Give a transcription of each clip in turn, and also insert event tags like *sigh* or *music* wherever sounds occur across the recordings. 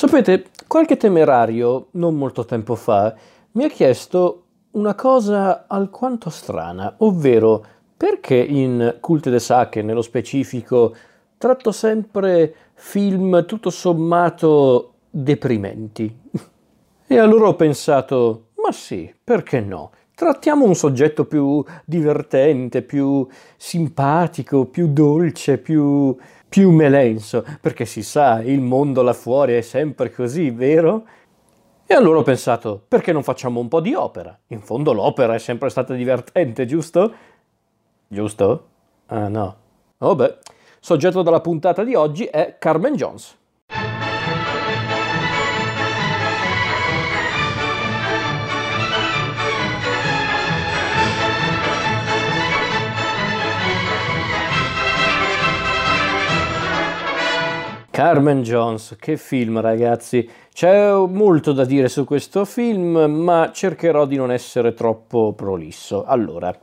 Sapete, qualche temerario, non molto tempo fa, mi ha chiesto una cosa alquanto strana, ovvero perché in Culte de Sacche, nello specifico, tratto sempre film tutto sommato deprimenti. E allora ho pensato, ma sì, perché no? Trattiamo un soggetto più divertente, più simpatico, più dolce, più, più melenso, perché si sa, il mondo là fuori è sempre così, vero? E allora ho pensato, perché non facciamo un po' di opera? In fondo l'opera è sempre stata divertente, giusto? Giusto? Ah no. Vabbè. Soggetto della puntata di oggi è Carmen Jones. Carmen Jones, che film ragazzi. C'è molto da dire su questo film, ma cercherò di non essere troppo prolisso. Allora,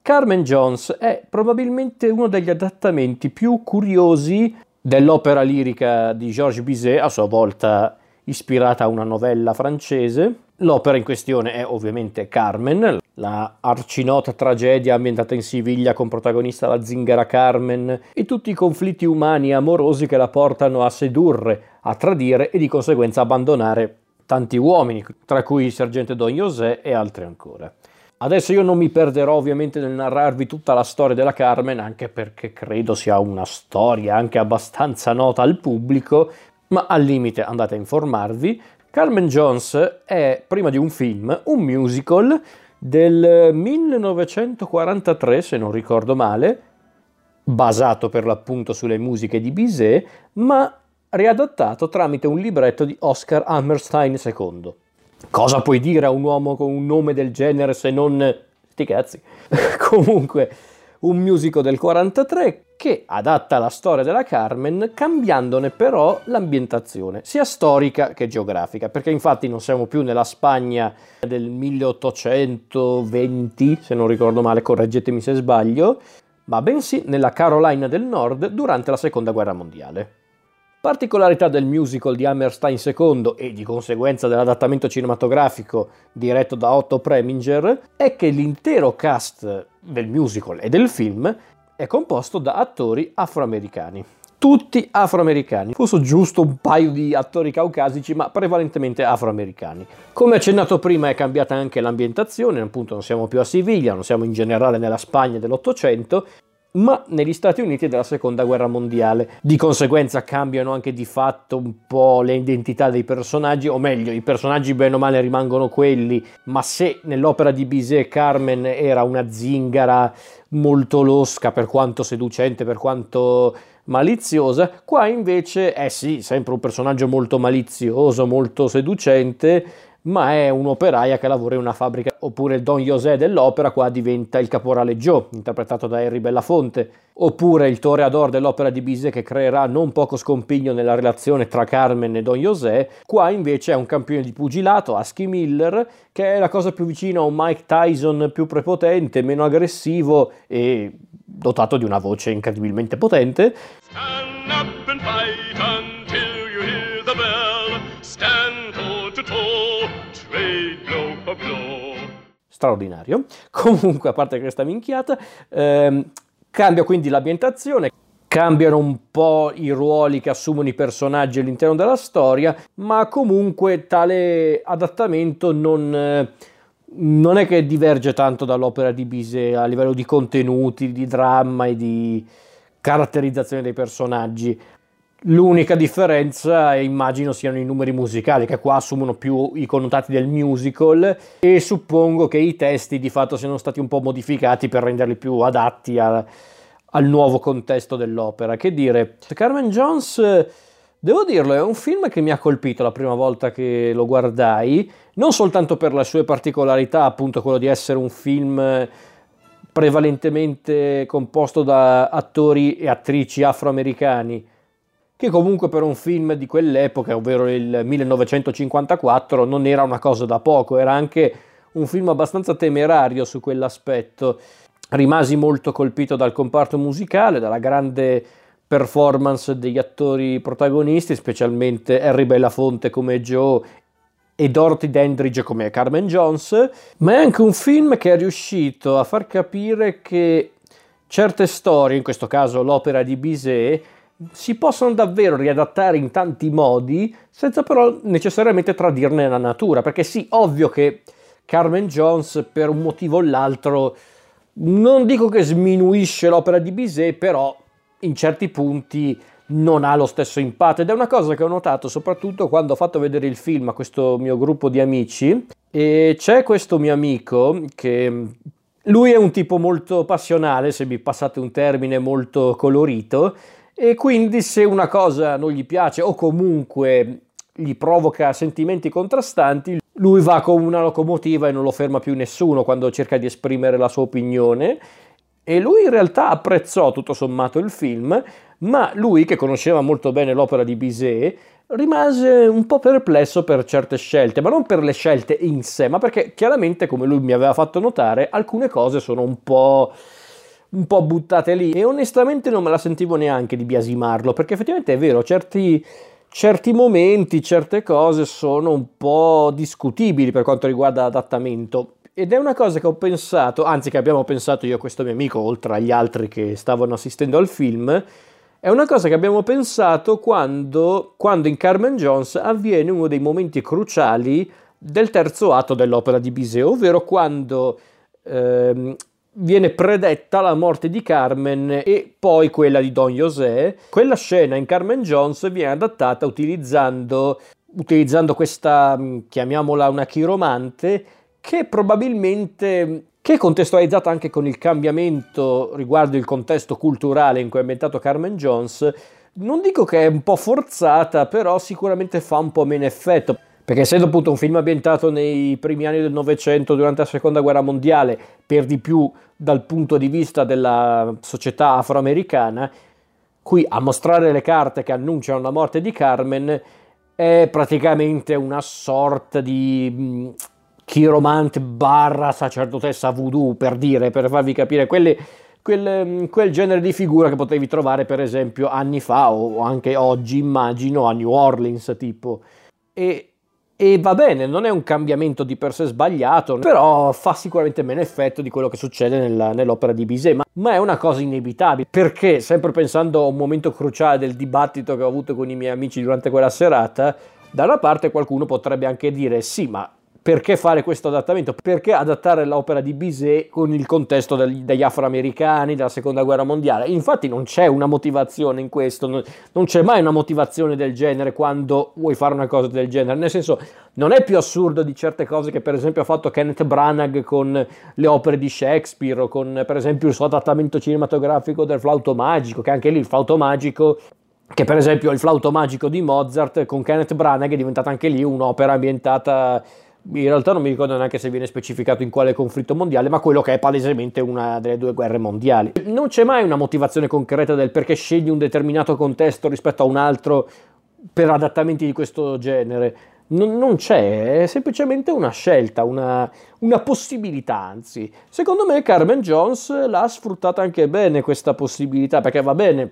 Carmen Jones è probabilmente uno degli adattamenti più curiosi dell'opera lirica di Georges Bizet, a sua volta ispirata a una novella francese. L'opera in questione è ovviamente Carmen, la arcinota tragedia ambientata in Siviglia con protagonista la zingara Carmen e tutti i conflitti umani e amorosi che la portano a sedurre, a tradire e di conseguenza abbandonare tanti uomini, tra cui il sergente Don José e altri ancora. Adesso io non mi perderò ovviamente nel narrarvi tutta la storia della Carmen, anche perché credo sia una storia anche abbastanza nota al pubblico, ma al limite andate a informarvi. Carmen Jones è, prima di un film, un musical del 1943, se non ricordo male, basato per l'appunto sulle musiche di Bizet, ma riadattato tramite un libretto di Oscar Hammerstein II. Cosa puoi dire a un uomo con un nome del genere se non... sti cazzi. *laughs* Comunque, un musical del 43 che adatta la storia della Carmen cambiandone però l'ambientazione, sia storica che geografica, perché infatti non siamo più nella Spagna del 1820, se non ricordo male, correggetemi se sbaglio, ma bensì nella Carolina del Nord durante la Seconda Guerra Mondiale. Particolarità del musical di Hammerstein II e di conseguenza dell'adattamento cinematografico diretto da Otto Preminger è che l'intero cast del musical e del film è composto da attori afroamericani. Tutti afroamericani, forse giusto un paio di attori caucasici, ma prevalentemente afroamericani. Come accennato prima è cambiata anche l'ambientazione, appunto non siamo più a Siviglia, non siamo in generale nella Spagna dell'Ottocento, ma negli Stati Uniti della seconda guerra mondiale. Di conseguenza cambiano anche di fatto un po' le identità dei personaggi, o meglio, i personaggi bene o male rimangono quelli, ma se nell'opera di Bizet Carmen era una zingara molto losca, per quanto seducente, per quanto maliziosa, qua invece è sì, sempre un personaggio molto malizioso, molto seducente, ma è un'operaia che lavora in una fabbrica. Oppure il Don José dell'opera qua diventa il caporale Joe, interpretato da Harry Bellafonte. Oppure il toreador dell'opera di Bizet che creerà non poco scompiglio nella relazione tra Carmen e Don José. Qua invece è un campione di pugilato, Husky Miller, che è la cosa più vicina a un Mike Tyson più prepotente, meno aggressivo e dotato di una voce incredibilmente potente. Stand up and fight Straordinario. *laughs* Comunque, a parte questa minchiata, ehm, cambia quindi l'ambientazione. Cambiano un po' i ruoli che assumono i personaggi all'interno della storia, ma comunque tale adattamento non, eh, non è che diverge tanto dall'opera di Bizet a livello di contenuti, di dramma e di caratterizzazione dei personaggi. L'unica differenza immagino siano i numeri musicali che qua assumono più i connotati del musical e suppongo che i testi di fatto siano stati un po' modificati per renderli più adatti a, al nuovo contesto dell'opera. Che dire, Carmen Jones Devo dirlo, è un film che mi ha colpito la prima volta che lo guardai, non soltanto per le sue particolarità, appunto quello di essere un film prevalentemente composto da attori e attrici afroamericani, che comunque per un film di quell'epoca, ovvero il 1954, non era una cosa da poco, era anche un film abbastanza temerario su quell'aspetto. Rimasi molto colpito dal comparto musicale, dalla grande performance degli attori protagonisti, specialmente Harry Belafonte come Joe e Dorothy Dandridge come Carmen Jones, ma è anche un film che è riuscito a far capire che certe storie, in questo caso l'opera di Bizet, si possono davvero riadattare in tanti modi senza però necessariamente tradirne la natura, perché sì, ovvio che Carmen Jones per un motivo o l'altro non dico che sminuisce l'opera di Bizet, però in certi punti non ha lo stesso impatto. Ed è una cosa che ho notato soprattutto quando ho fatto vedere il film a questo mio gruppo di amici. E c'è questo mio amico che lui è un tipo molto passionale, se mi passate un termine molto colorito e quindi se una cosa non gli piace o comunque gli provoca sentimenti contrastanti, lui va come una locomotiva e non lo ferma più nessuno quando cerca di esprimere la sua opinione. E lui in realtà apprezzò tutto sommato il film, ma lui che conosceva molto bene l'opera di Bizet rimase un po' perplesso per certe scelte, ma non per le scelte in sé, ma perché chiaramente, come lui mi aveva fatto notare, alcune cose sono un po' un po' buttate lì. E onestamente non me la sentivo neanche di biasimarlo perché effettivamente è vero, certi, certi momenti, certe cose sono un po' discutibili per quanto riguarda l'adattamento. Ed è una cosa che ho pensato, anzi che abbiamo pensato io e questo mio amico, oltre agli altri che stavano assistendo al film, è una cosa che abbiamo pensato quando, quando in Carmen Jones avviene uno dei momenti cruciali del terzo atto dell'opera di Bizet, ovvero quando ehm, viene predetta la morte di Carmen e poi quella di Don José. Quella scena in Carmen Jones viene adattata utilizzando, utilizzando questa, chiamiamola una chiromante, che probabilmente che è contestualizzata anche con il cambiamento riguardo il contesto culturale in cui è ambientato Carmen Jones, non dico che è un po' forzata, però sicuramente fa un po' meno effetto. Perché essendo appunto un film ambientato nei primi anni del Novecento durante la seconda guerra mondiale, per di più dal punto di vista della società afroamericana, qui a mostrare le carte che annunciano la morte di Carmen è praticamente una sorta di chiromante barra sacerdotessa voodoo, per dire, per farvi capire quelle, quel, quel, genere di figura che potevi trovare per esempio anni fa o anche oggi, immagino, a New Orleans tipo. E, e va bene, non è un cambiamento di per sé sbagliato, però fa sicuramente meno effetto di quello che succede nella, nell'opera di Bizet, ma, ma, è una cosa inevitabile, perché sempre pensando a un momento cruciale del dibattito che ho avuto con i miei amici durante quella serata, da una parte qualcuno potrebbe anche dire sì, ma perché fare questo adattamento? Perché adattare l'opera di Bizet con il contesto del, degli afroamericani della seconda guerra mondiale? Infatti non c'è una motivazione in questo, non, non, c'è mai una motivazione del genere quando vuoi fare una cosa del genere, nel senso non è più assurdo di certe cose che per esempio ha fatto Kenneth Branagh con le opere di Shakespeare o con per esempio il suo adattamento cinematografico del flauto magico, che anche lì il flauto magico che per esempio il flauto magico di Mozart con Kenneth Branagh è diventata anche lì un'opera ambientata in realtà non mi ricordo neanche se viene specificato in quale conflitto mondiale, ma quello che è palesemente una delle due guerre mondiali. Non c'è mai una motivazione concreta del perché scegli un determinato contesto rispetto a un altro per adattamenti di questo genere. Non, non c'è, è semplicemente una scelta, una, una possibilità, anzi. Secondo me Carmen Jones l'ha sfruttata anche bene questa possibilità, perché va bene,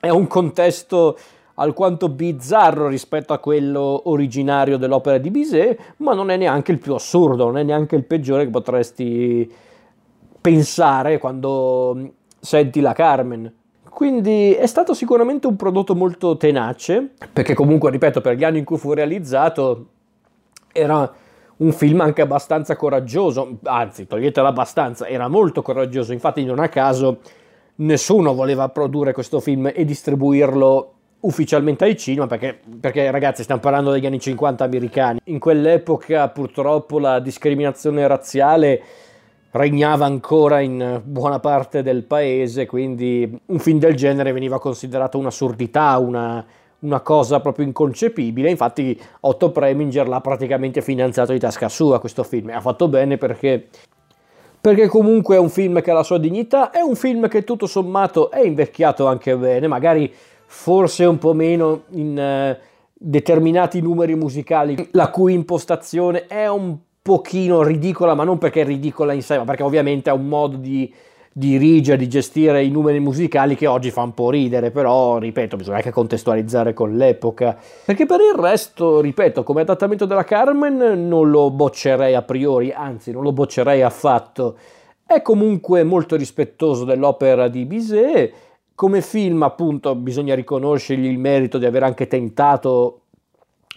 è un contesto alquanto bizzarro rispetto a quello originario dell'opera di Bizet, ma non è neanche il più assurdo, non è neanche il peggiore che potresti pensare quando senti la Carmen. Quindi è stato sicuramente un prodotto molto tenace, perché comunque, ripeto, per gli anni in cui fu realizzato era un film anche abbastanza coraggioso, anzi, toglietelo abbastanza, era molto coraggioso, infatti non a caso nessuno voleva produrre questo film e distribuirlo ufficialmente ai cinema perché, perché, ragazzi stiamo parlando degli anni 50 americani. In quell'epoca purtroppo la discriminazione razziale regnava ancora in buona parte del paese quindi un film del genere veniva considerato un'assurdità una, una cosa proprio inconcepibile. Infatti Otto Preminger l'ha praticamente finanziato di tasca sua questo film e ha fatto bene perché perché comunque è un film che ha la sua dignità, è un film che tutto sommato è invecchiato anche bene, magari forse un po' meno in uh, determinati numeri musicali, la cui impostazione è un pochino ridicola, ma non perché è ridicola in sé, ma perché ovviamente ha un modo di, dirigere, di gestire i numeri musicali che oggi fa un po' ridere, però ripeto, bisogna anche contestualizzare con l'epoca. Perché per il resto, ripeto, come adattamento della Carmen non lo boccerei a priori, anzi non lo boccerei affatto. È comunque molto rispettoso dell'opera di Bizet. Come film, appunto, bisogna riconoscergli il merito di aver anche tentato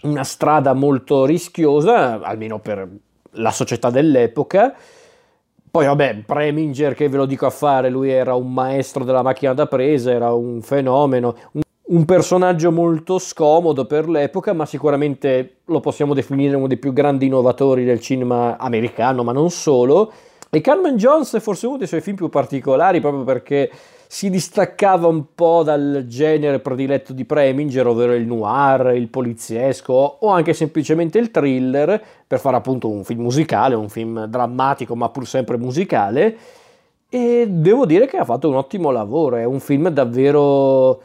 una strada molto rischiosa, almeno per la società dell'epoca poi vabbè, Preminger che ve lo dico a fare, lui era un maestro della macchina da presa, era un fenomeno, un, un personaggio molto scomodo per l'epoca, ma sicuramente lo possiamo definire uno dei più grandi innovatori del cinema americano, ma non solo. E Carmen Jones è forse uno dei suoi film più particolari proprio perché si distaccava un po' dal genere prediletto di Preminger, ovvero il noir, il poliziesco o anche semplicemente il thriller, per fare appunto un film musicale, un film drammatico ma pur sempre musicale. E devo dire che ha fatto un ottimo lavoro, è un film davvero...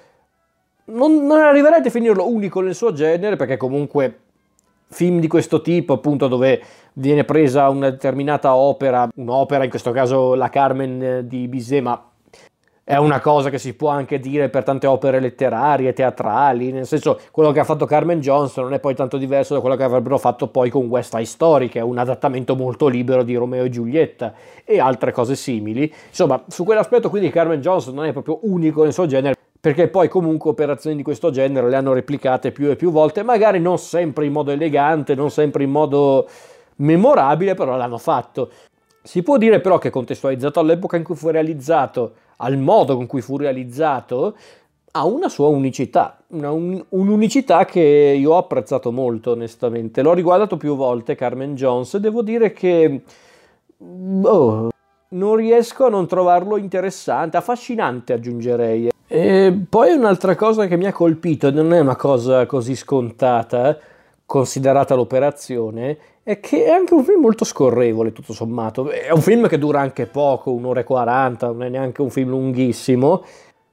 Non, non arriverei a definirlo unico nel suo genere, perché comunque film di questo tipo, appunto, dove viene presa una determinata opera, un'opera, in questo caso la Carmen di Bizet, ma è una cosa che si può anche dire per tante opere letterarie, teatrali, nel senso quello che ha fatto Carmen Johnson non è poi tanto diverso da quello che avrebbero fatto poi con West Side Story, che è un adattamento molto libero di Romeo e Giulietta e altre cose simili. Insomma, su quell'aspetto quindi Carmen Johnson non è proprio unico nel suo genere, perché poi comunque operazioni di questo genere le hanno replicate più e più volte, magari non sempre in modo elegante, non sempre in modo memorabile, però l'hanno fatto. Si può dire però che contestualizzato all'epoca in cui fu realizzato, al modo con cui fu realizzato, ha una sua unicità, una un, un'unicità che io ho apprezzato molto onestamente. L'ho riguardato più volte Carmen Jones e devo dire che oh, non riesco a non trovarlo interessante, affascinante aggiungerei. E poi un'altra cosa che mi ha colpito, non è una cosa così scontata, considerata l'operazione, è che è anche un film molto scorrevole, tutto sommato. È un film che dura anche poco, un'ora e quaranta, non è neanche un film lunghissimo,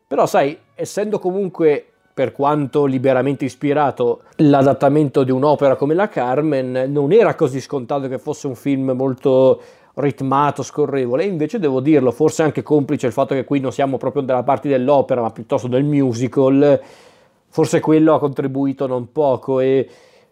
però sai, essendo comunque per quanto liberamente ispirato l'adattamento di un'opera come la Carmen, non era così scontato che fosse un film molto ritmato, scorrevole, e invece devo dirlo, forse anche complice il fatto che qui non siamo proprio dalla parte dell'opera, ma piuttosto del musical, forse quello ha contribuito non poco e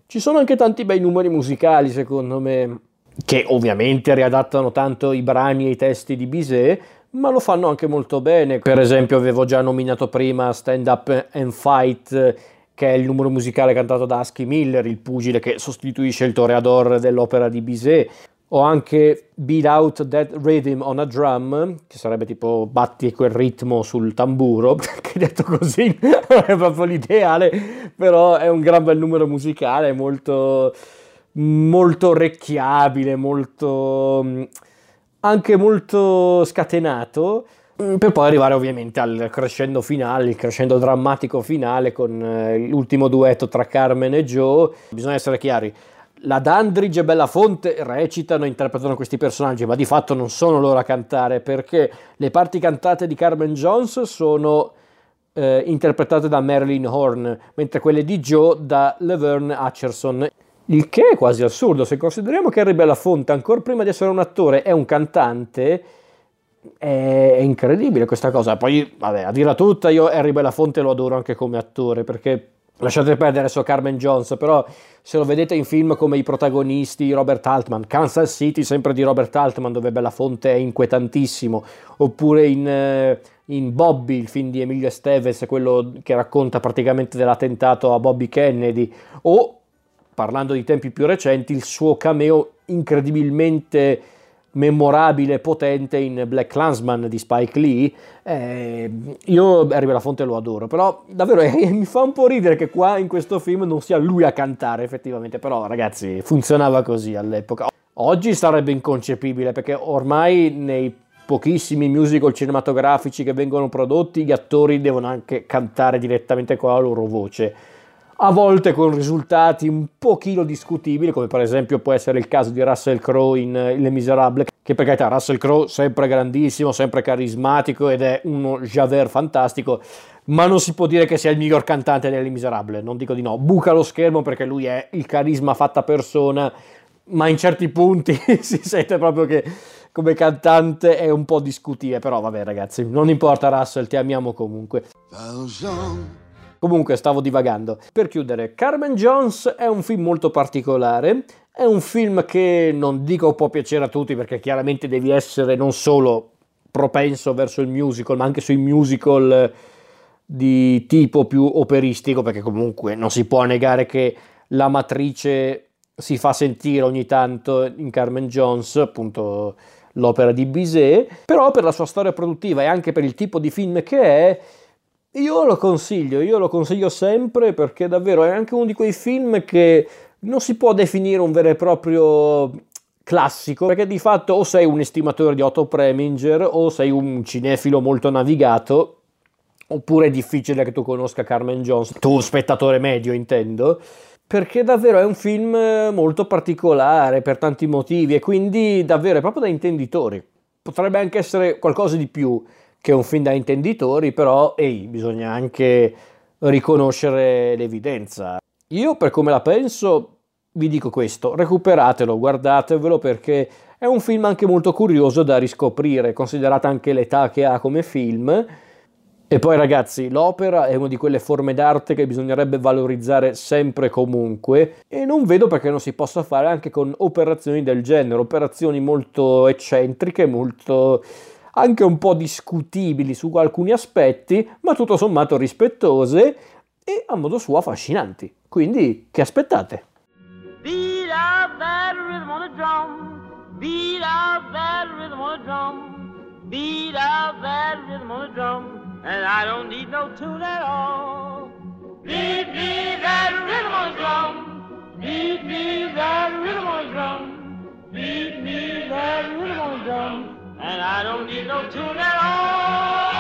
ci sono anche tanti bei numeri musicali, secondo me, che ovviamente riadattano tanto i brani e i testi di Bizet, ma lo fanno anche molto bene. Per esempio, avevo già nominato prima Stand Up and Fight, che è il numero musicale cantato da Husky Miller, il pugile che sostituisce il toreador dell'opera di Bizet. Ho anche Beat Out That Rhythm on a Drum, che sarebbe tipo batti quel ritmo sul tamburo, *laughs* che detto così *laughs* è proprio l'ideale, però è un gran bel numero musicale, molto, molto orecchiabile, molto, anche molto scatenato, per poi arrivare ovviamente al crescendo finale, il crescendo drammatico finale con eh, l'ultimo duetto tra Carmen e Joe. Bisogna essere chiari, la Dandridge e Bellafonte recitano e interpretano questi personaggi, ma di fatto non sono loro a cantare perché le parti cantate di Carmen Jones sono eh, interpretate da Marilyn Horn, mentre quelle di Joe da Laverne Hutcherson. Il che è quasi assurdo, se consideriamo che Harry Belafonte, ancora prima di essere un attore, è un cantante, è, incredibile questa cosa. Poi, vabbè, a dirla tutta, io Harry Belafonte lo adoro anche come attore, perché Lasciate perdere adesso Carmen Jones, però se lo vedete in film come i protagonisti Robert Altman, Kansas City sempre di Robert Altman dove Belafonte è inquietantissimo, oppure in, eh, in Bobby, il film di Emilio Esteves, quello che racconta praticamente dell'attentato a Bobby Kennedy, o parlando di tempi più recenti, il suo cameo incredibilmente memorabile, potente in Black Clansman di Spike Lee. Eh, io Harry Belafonte lo adoro, però davvero eh, *laughs* mi fa un po' ridere che qua in questo film non sia lui a cantare effettivamente, però ragazzi funzionava così all'epoca. Oggi sarebbe inconcepibile perché ormai nei pochissimi musical cinematografici che vengono prodotti gli attori devono anche cantare direttamente con la loro voce a volte con risultati un pochino discutibili, come per esempio può essere il caso di Russell Crowe in uh, Le Miserable, che per carità Russell Crowe sempre grandissimo, sempre carismatico ed è uno Javert fantastico, ma non si può dire che sia il miglior cantante delle Miserable, non dico di no, buca lo schermo perché lui è il carisma fatta persona, ma in certi punti *laughs* si sente proprio che come cantante è un po' discutibile, però vabbè ragazzi, non importa Russell, ti amiamo comunque. Comunque stavo divagando. Per chiudere, Carmen Jones è un film molto particolare, è un film che non dico può piacere a tutti perché chiaramente devi essere non solo propenso verso il musical, ma anche sui musical di tipo più operistico, perché comunque non si può negare che la matrice si fa sentire ogni tanto in Carmen Jones, appunto l'opera di Bizet, però per la sua storia produttiva e anche per il tipo di film che è, io lo consiglio, io lo consiglio sempre perché davvero è anche uno di quei film che non si può definire un vero e proprio classico, perché di fatto o sei un estimatore di Otto Preminger o sei un cinefilo molto navigato, oppure è difficile che tu conosca Carmen Jones, tu spettatore medio intendo, perché davvero è un film molto particolare per tanti motivi e quindi davvero è proprio da intenditori. Potrebbe anche essere qualcosa di più che un film da intenditori, però ehi, bisogna anche riconoscere l'evidenza. Io per come la penso vi dico questo, recuperatelo, guardatevelo perché è un film anche molto curioso da riscoprire, considerata anche l'età che ha come film. E poi ragazzi, l'opera è una di quelle forme d'arte che bisognerebbe valorizzare sempre e comunque e non vedo perché non si possa fare anche con operazioni del genere, operazioni molto eccentriche, molto anche un po' discutibili su alcuni aspetti, ma tutto sommato rispettose e a modo suo affascinanti. Quindi, che aspettate? Beat me that rhythm on the drum, beat me that rhythm on the drum. And I don't need no tune at all.